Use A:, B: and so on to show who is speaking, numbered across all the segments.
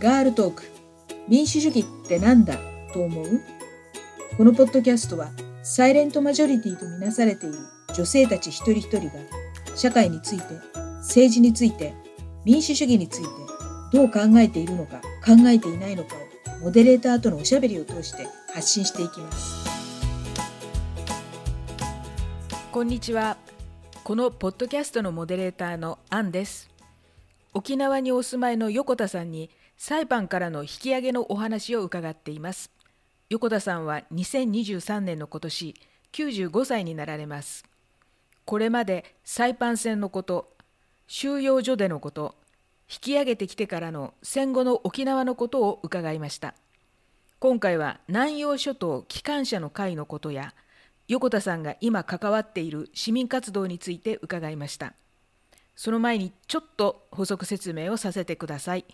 A: ガールトーク。民主主義ってなんだ？と思う？このポッドキャストはサイレントマジョリティとみなされている女性たち一人一人が社会について政治について民主主義についてどう考えているのか考えていないのかをモデレーターとのおしゃべりを通して発信していきます。
B: こんにちは。このポッドキャストのモデレーターのアンです。沖縄にお住まいの横田さんに裁判からの引き上げのお話を伺っています。横田さんは2023年の今年95歳になられます。これまで裁判船のこと収容所でのこと引き上げてきてからの戦後の沖縄のことを伺いました。今回は南洋諸島機関車の会のことや横田さんが今関わっている市民活動について伺いました。その前にちょっと補足説明をさせてください。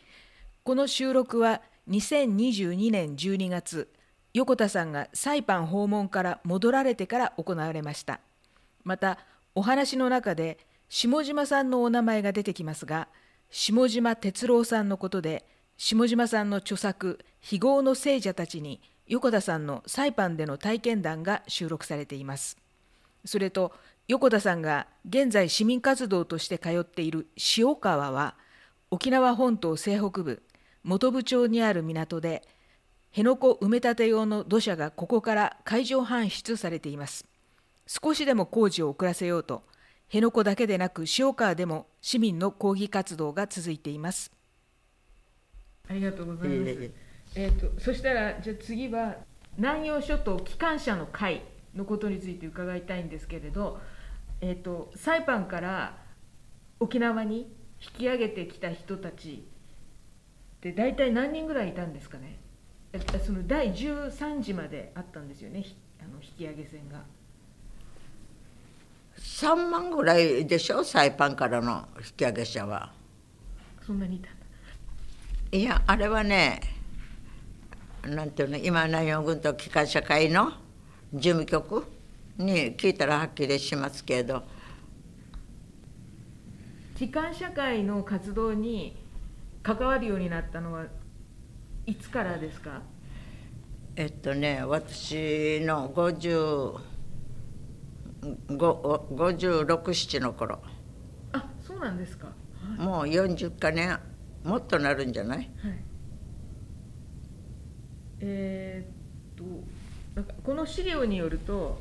B: この収録は2022年12月横田さんがサイパン訪問から戻られてから行われました。またお話の中で下島さんのお名前が出てきますが下島哲郎さんのことで下島さんの著作「非業の聖者たち」に横田さんのサイパンでの体験談が収録されています。それと横田さんが現在市民活動として通っている塩川は沖縄本島西北部本部町にある港で辺野古埋め立て用の土砂がここから海上搬出されています。少しでも工事を遅らせようと辺野古だけでなく塩川でも市民の抗議活動が続いています。ありがとうございます、えーと、そしたらじゃあ次は南洋諸島機関車の会のことについて伺いたいんですけれど、えーと、サイパンから沖縄に引き上げてきた人たちって大体何人ぐらいいたんですかね？その第13時まであったんですよねあの引き上げ船が。
C: 3万ぐらいでしょ？サイパンからの引き上げ者は。
B: そんなにいたんだ。
C: いやあれはねなんていうの今南洋軍と機関車会の事務局に聞いたらはっきりしますけど。
B: 機関社会の活動に関わるようになったのはいつからですか？
C: えっとね私の50 567の頃。
B: あそうなんですか、は
C: い、もう40か年もっとなるんじゃない、はい、
B: えー、っとなんかこの資料によると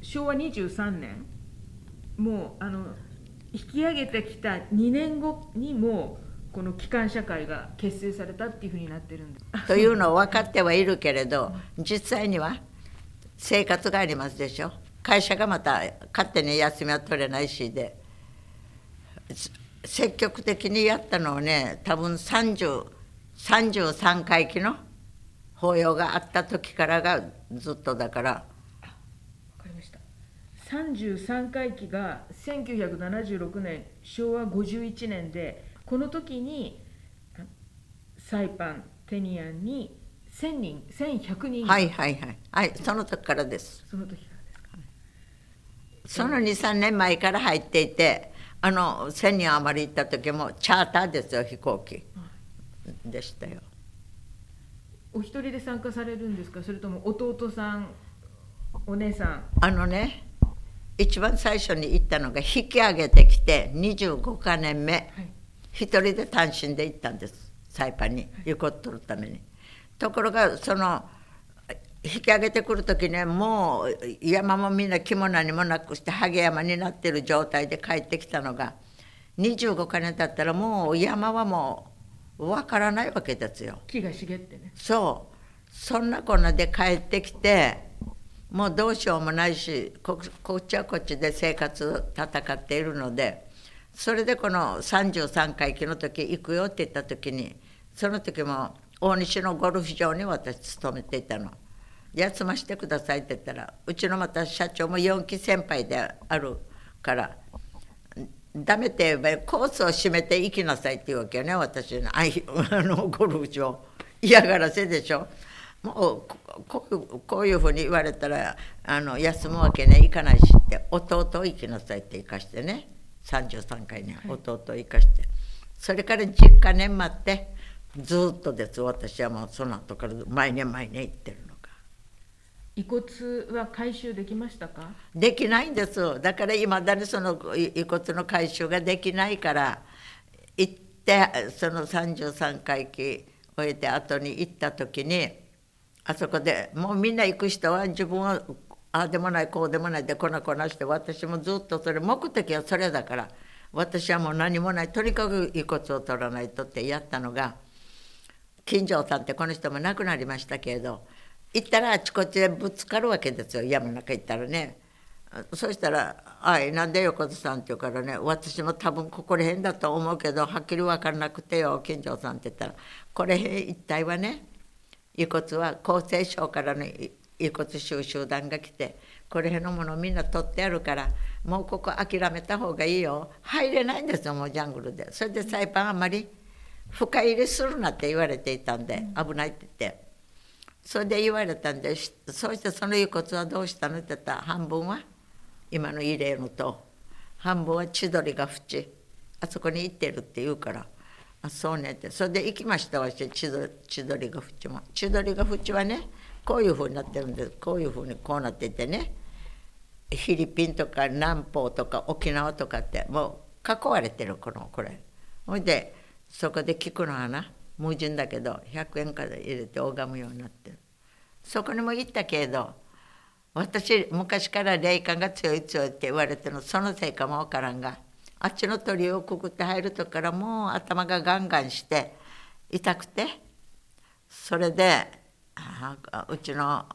B: 昭和23年もうあの引き上げてきた2年後にもこの機関社会が結成されたっていうふうになってるんです。
C: というのを分かってはいるけれど実際には生活がありますでしょ。会社がまた勝手に休みは取れないしで積極的にやったのはね多分33回忌の法要があった時からがずっとだから
B: 分かりました33回忌が1976年昭和51年でこの時にサイパンテニアンに1000人1100人。
C: はいはいはい。はいその時からです。
B: その時
C: その23年前から入っていてあの1000人余り行った時もチャーターですよ飛行機。でしたよ。
B: お一人で参加されるんですか？それとも弟さんお姉さん？
C: あのね一番最初に行ったのが引き上げてきて25か年目、はい、一人で単身で行ったんですサイパンに横っとるために、ところがその引き上げてくる時ねもう山もみんな木も何もなくしてハゲ山になってる状態で帰ってきたのが25か年経ったらもう山はもう分からないわけですよ。
B: 木が茂ってね。
C: そう。そんなこんなで帰ってきてもうどうしようもないしここっちはこっちで生活戦っているのでそれでこの33回忌の時行くよって言った時にその時も大西のゴルフ場に私勤めていたの。休ませてくださいって言ったらうちのまた社長も4期先輩であるからダメって言えばコースを閉めて行きなさいって言うわけよね私の あのゴルフ場。嫌がらせでしょ。もうこうこういうふうに言われたらあの休むわけね行かないしって弟を行きなさいって行かしてね。33回に弟を行かして、それから10か年待ってずっとです。私はもうその後から毎年毎年行ってるのが。
B: 遺骨は回収できましたか？
C: できないんです。だからいまだにその遺骨の回収ができないから行ってその33回忌終えて後に行った時にあそこでもうみんな行く人は自分はああでもないこうでもないでこなこなして私もずっとそれ目的はそれだから私はもう何もないとにかく遺骨を取らないとってやったのが金城さんってこの人も亡くなりましたけれど行ったらあちこちでぶつかるわけですよ山の中行ったらね。そしたら「あいなんで横田さん」って言うからね私も多分ここら辺だと思うけどはっきり分からなくてよ金城さんって言ったらこれ一体はね遺骨は厚生省からの遺骨収集団が来てこれ辺のものみんな取ってあるからもうここ諦めた方がいいよ。入れないんですよもうジャングルで。それでサイパンあんまり深入りするなって言われていたんで危ないって言って。それで言われたんでそしてその遺骨はどうしたのって言ったら半分は今の慰霊のと半分は千鳥が淵あそこに行ってるって言うから。あそうねって。それで行きましたわし千鳥が淵も。千鳥が淵はねこういうふうになってるんです。こういうふうにこうなっててね。フィリピンとか南方とか沖縄とかってもう囲われてるこのこれ。ほいでそこで聞くのはな矛盾だけど100円から入れて拝むようになってる。そこにも行ったけれど私昔から霊感が強い強いって言われてるのそのせいかもわからんがあっちの鳥をくぐって入るとからもう頭がガンガンして痛くてそれでうちの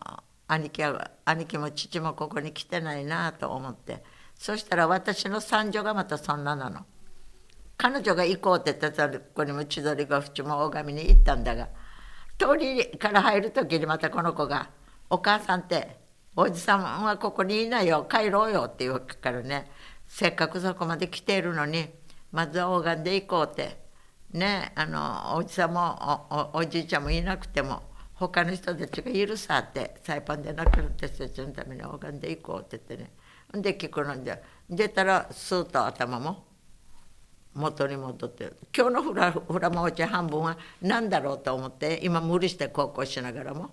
C: 兄貴は兄貴も父もここに来てないなと思って。そしたら私の三女がまたそんななの。彼女が行こうって言ったここにも千鳥が淵も大神に行ったんだが通りから入る時にまたこの子が「お母さんっておじさんはここにいないよ帰ろうよって言うからねせっかくそこまで来ているのにまずは拝んでいこうって。ねあのおじさんもおじいちゃんもいなくても他の人たちがいるさってサイパンで亡くなった人たちのために拝んでいこうって言ってねで聞くので出たらスーッと頭も元に戻って今日のフラフラマオチ半分は何だろうと思って今無理して高校しながらも。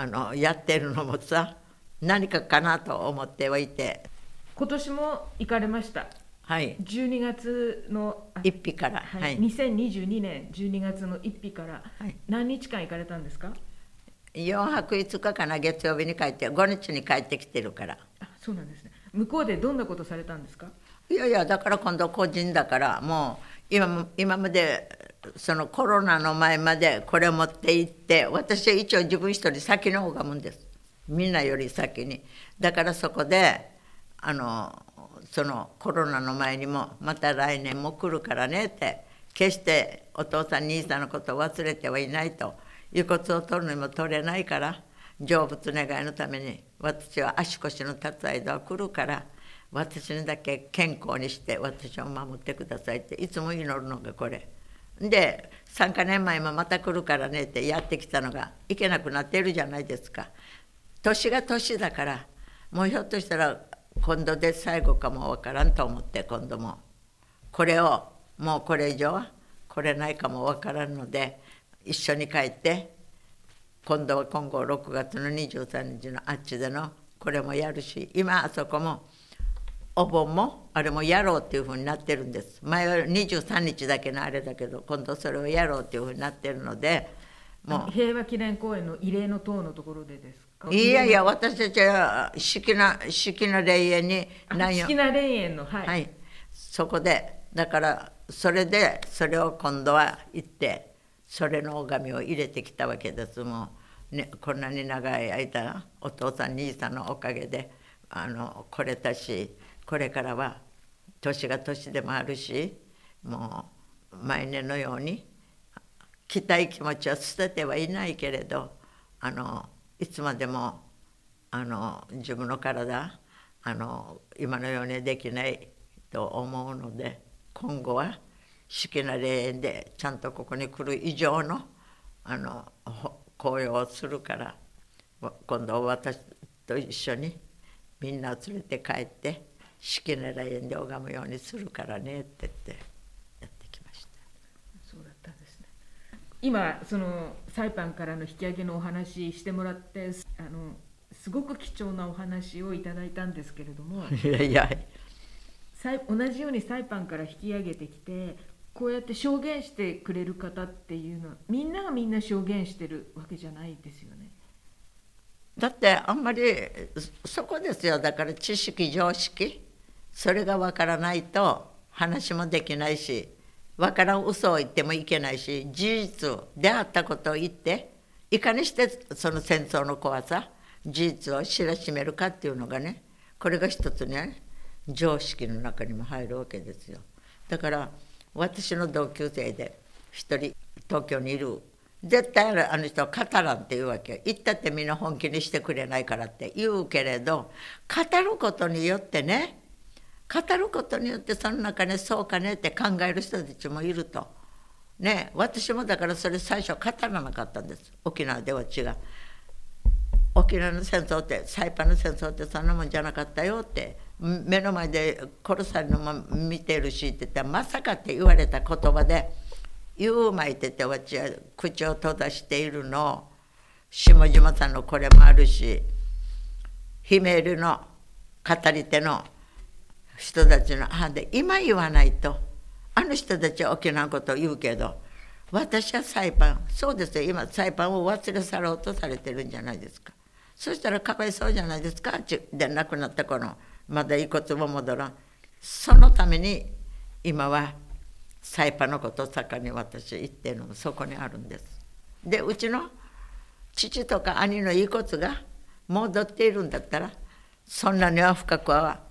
C: あのやってるのもさ何かかなと思ってはいて
B: 今年も行かれました
C: はい。
B: 12月の
C: 1日から、
B: はい。はい、2022年12月の1日から、
C: はい、
B: 何日間行かれたんですか
C: ？4泊5日かな月曜日に帰って5日に帰ってきてるから。
B: あそうなんですね。向こうでどんなことされたんですか？
C: いやいやだから今度個人だからもう今今までそのコロナの前までこれを持って行って私は一応自分一人先の拝むんです。みんなより先に。だからそこであのそのコロナの前にもまた来年も来るからねって決してお父さん兄さんのことを忘れてはいないと遺骨を取るにも取れないから成仏願いのために私は足腰の立つ間は来るから私にだけ健康にして私を守ってくださいっていつも祈るのがこれ。で3か年前もまた来るからねってやってきたのがいけなくなってるじゃないですか年が年だからもうひょっとしたら今度で最後かもわからんと思って今度も。これをもうこれ以上は来れないかもわからんので一緒に帰って今度は今後6月の23日のあっちでのこれもやるし今あそこもお盆もあれもやろうっていうふうになってるんです。前は23日だけのあれだけど今度それをやろうっていうふうになってるので
B: もう。平和記念公園の慰霊の塔のところでですか？
C: いやいや私たちは式な式な霊園に
B: 何式な霊園のはい、
C: はい、そこでだからそれでそれを今度は行ってそれの拝みを入れてきたわけです。もう、ね、こんなに長い間お父さん兄さんのおかげであの来れたしこれからは年が年でもあるしもう毎年のように来たい気持ちは捨ててはいないけれどあのいつまでもあの自分の体あの今のようにできないと思うので今後は好きな霊園でちゃんとここに来る以上のあの紅葉をするから今度私と一緒にみんなを連れて帰って式なら縁で拝むようにするからねって言ってやってきました
B: そうだったんですね今そのサイパンからの引き上げのお話してもらってあのすごく貴重なお話をいただいたんですけれども
C: いやいや
B: 同じようにサイパンから引き上げてきてこうやって証言してくれる方っていうのはみんながみんな証言してるわけじゃないですよね。
C: だってあんまりそこですよだから知識常識それがわからないと話もできないしわからん嘘を言ってもいけないし事実であったことを言っていかにしてその戦争の怖さ事実を知らしめるかっていうのがねこれが一つね常識の中にも入るわけですよ。だから私の同級生で一人東京にいる絶対あの人は語らんって言うわけ言ったってみんな本気にしてくれないからって言うけれど語ることによってね語ることによってその中にそうかねって考える人たちもいると。ね私もだからそれ最初語らなかったんです沖縄では違う。沖縄の戦争ってサイパンの戦争ってそんなもんじゃなかったよって目の前で殺されるのも見てるしって言ったらまさかって言われた言葉で湯を巻いてて私は口を閉ざしているの下島さんのこれもあるしヒメールの語り手の人たちのあで今言わないとあの人たちは沖縄のことを言うけど私は裁判そうですよ今裁判を忘れ去ろうとされてるんじゃないですか。そしたらかわいそうじゃないですかで亡くなった頃まだ遺骨も戻らん。そのために今はサイパンのことを盛んに私言ってるの。もそこにあるんです。でうちの父とか兄の遺骨が戻っているんだったらそんなには深くは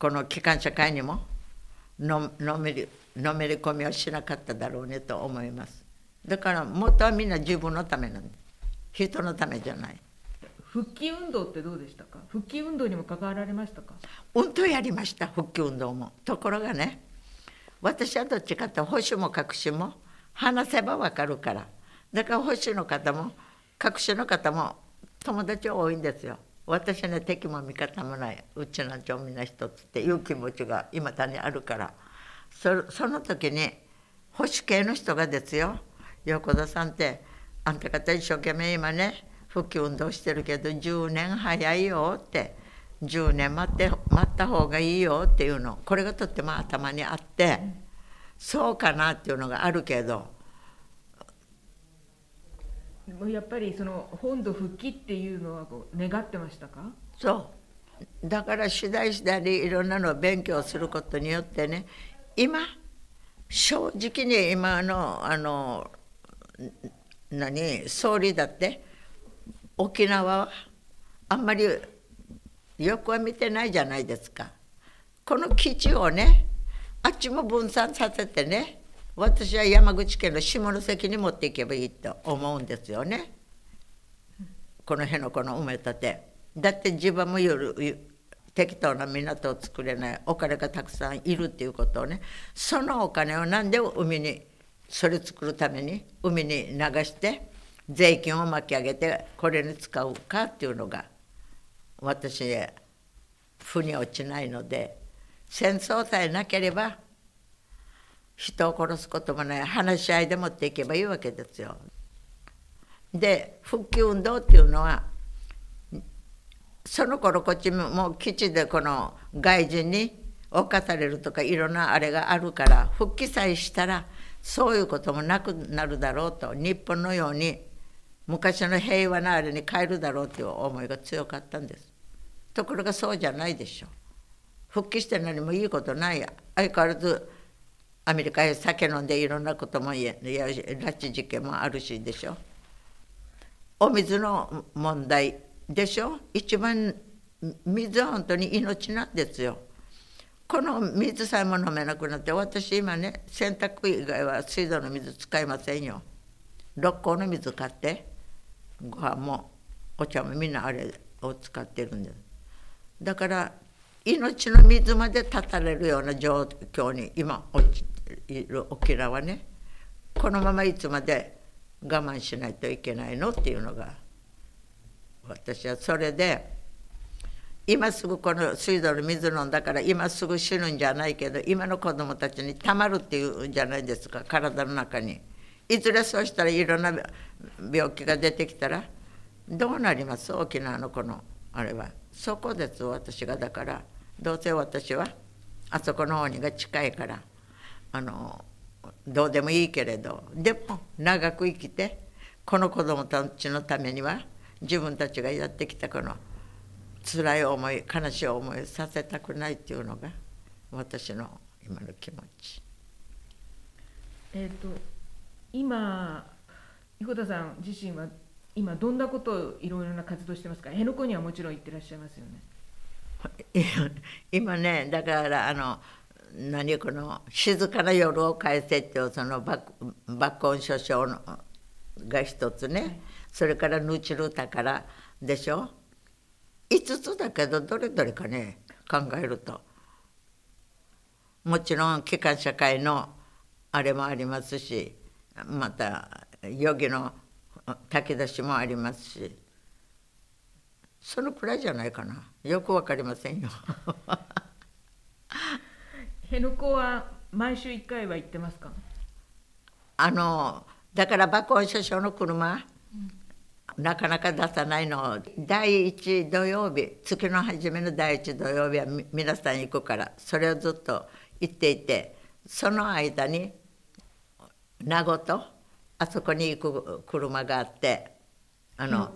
C: この機関車会にもののめりのめり込みはしなかっただろうねと思います。だから元はみんな自分のためなんで。す人のためじゃない。
B: 復帰運動ってどうでしたか？復帰運動にも関わられましたか？
C: 運動やりました復帰運動も。ところがね私はどっちかと保守も隠しも話せば分かるから。だから保守の方も隠しの方も友達多いんですよ私ね敵も味方もないうちなんちょみんな一つっていう気持ちが今だにあるから。そその時に保守系の人がですよ。横田さんってあんた方一生懸命今ね復帰運動してるけど10年早いよって。10年待って待った方がいいよっていうの。これがとっても頭にあって、そうかなっていうのがあるけど。
B: やっぱりその本土復帰っていうのはこう願ってましたか？
C: そうだから次第次第いろんなのを勉強することによってね今正直に今のあの何総理だって沖縄はあんまりよくは見てないじゃないですか。この基地をねあっちも分散させてね私は山口県の下関に持っていけばいいと思うんですよね。この辺のこの埋め立て。だって自分も夜適当な港を作れないお金がたくさんいるっていうことをねそのお金を何で海にそれ作るために海に流して税金を巻き上げてこれに使うかっていうのが私腑に落ちないので戦争さえなければ人を殺すこともない話し合いで持っていけばいいわけですよ。で復帰運動っていうのはその頃こっちも基地でこの外人に侵されるとかいろんなあれがあるから復帰さえしたらそういうこともなくなるだろうと日本のように昔の平和なあれに変えるだろうという思いが強かったんです。ところがそうじゃないでしょ。復帰して何もいいことない。や相変わらずアメリカへ酒飲んでいろんなこともやや拉致事件もあるしでしょ。お水の問題でしょ。一番水は本当に命なんですよ。この水さえも飲めなくなって私今ね洗濯以外は水道の水使いませんよ。六甲の水買ってご飯もお茶もみんなあれを使ってるんです。だから命の水まで断たれるような状況に今落ちいる沖縄ねこのままいつまで我慢しないといけないのっていうのが私はそれで今すぐこの水道の水飲んだから今すぐ死ぬんじゃないけど今の子供たちにたまるっていうんじゃないですか体の中に。いずれそうしたらいろんな病気が出てきたらどうなります？沖縄のこのあれは。そこです私が。だからどうせ私はあそこの方にが近いから。あのどうでもいいけれどでも長く生きてこの子供たちのためには自分たちがやってきたこの辛い思い悲しい思いさせたくないっていうのが私の今の気持ち。
B: えっ、と今彦田さん自身は今どんなことをいろいろな活動してますか？辺野古にはもちろん行ってらっしゃいますよね
C: 今ねだからあの何この「静かな夜を返せ」っていうその爆音書書のが一つね、はい、それから「ぬちる宝」でしょ。5つだけどどれどれかね考えると。もちろん機関社会のあれもありますしまた余儀の炊き出しもありますし。そのくらいじゃないかな。よくわかりませんよ。
B: 辺野古は毎週1回は行ってますか？
C: あのだから爆音首相の車、うん、なかなか出さないの。第1土曜日月の初めの第1土曜日は皆さん行くからそれをずっと行っていてその間に名護とあそこに行く車があって
B: あの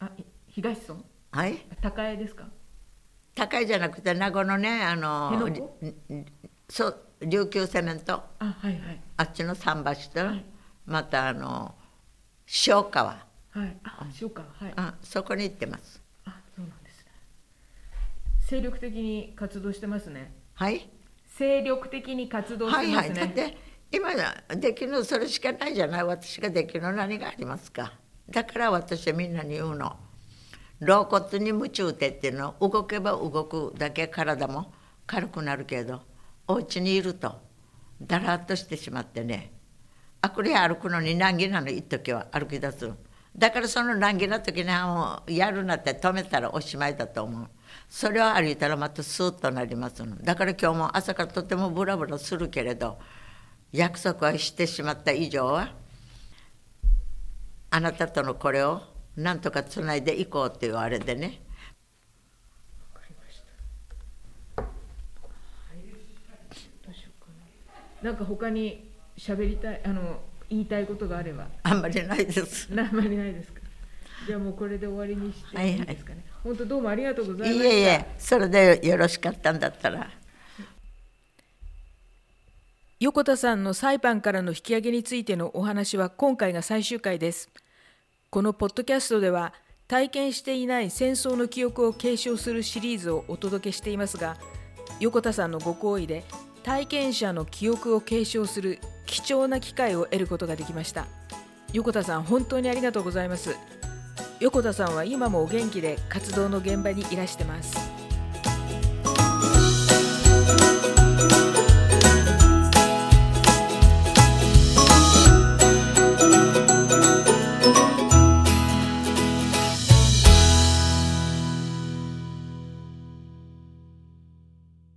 B: あ東村？
C: はい。
B: 高江ですか？
C: 高江じゃなくて名護のねあのそう琉球セメント
B: あ,、はいはい、
C: あっちの桟橋と、はい、またあの塩川
B: は。い。あ塩川はい。
C: あそこに行ってます。
B: あそうなんですね。精力的に活動してますね。
C: はい。
B: 精力的に活動してますね。はいはい。だって
C: 今できるのそれしかないじゃない？私ができるの何がありますか？だから私はみんなに言うの。老骨に夢中ってっていうの。動けば動くだけ体も軽くなるけどお家にいるとだらっとしてしまってね。あこれ歩くのに難儀なの一時は歩き出すだからその難儀な時にもうやるなって止めたらおしまいだと思う。それを歩いたらまたスーッとなりますの。だから今日も朝からとてもブラブラするけれど約束はしてしまった以上はあなたとのこれをなんとかつないでいこうっていうあれでね。
B: なんか他に喋りたいあの言いたいことがあれば。
C: あんまりないです。
B: あんまりないですか？じゃあもうこれで終わりにしていい。ですかね、はいはい、本当どうもありがとうございました。いえいえ
C: それでよろしかったんだったら。
B: 横田さんの裁判からの引き上げについてのお話は今回が最終回です。このポッドキャストでは体験していない戦争の記憶を継承するシリーズをお届けしていますが横田さんのご好意で体験者の記憶を継承する貴重な機会を得ることができました。横田さん本当にありがとうございます。横田さんは今もお元気で活動の現場にいらしてます。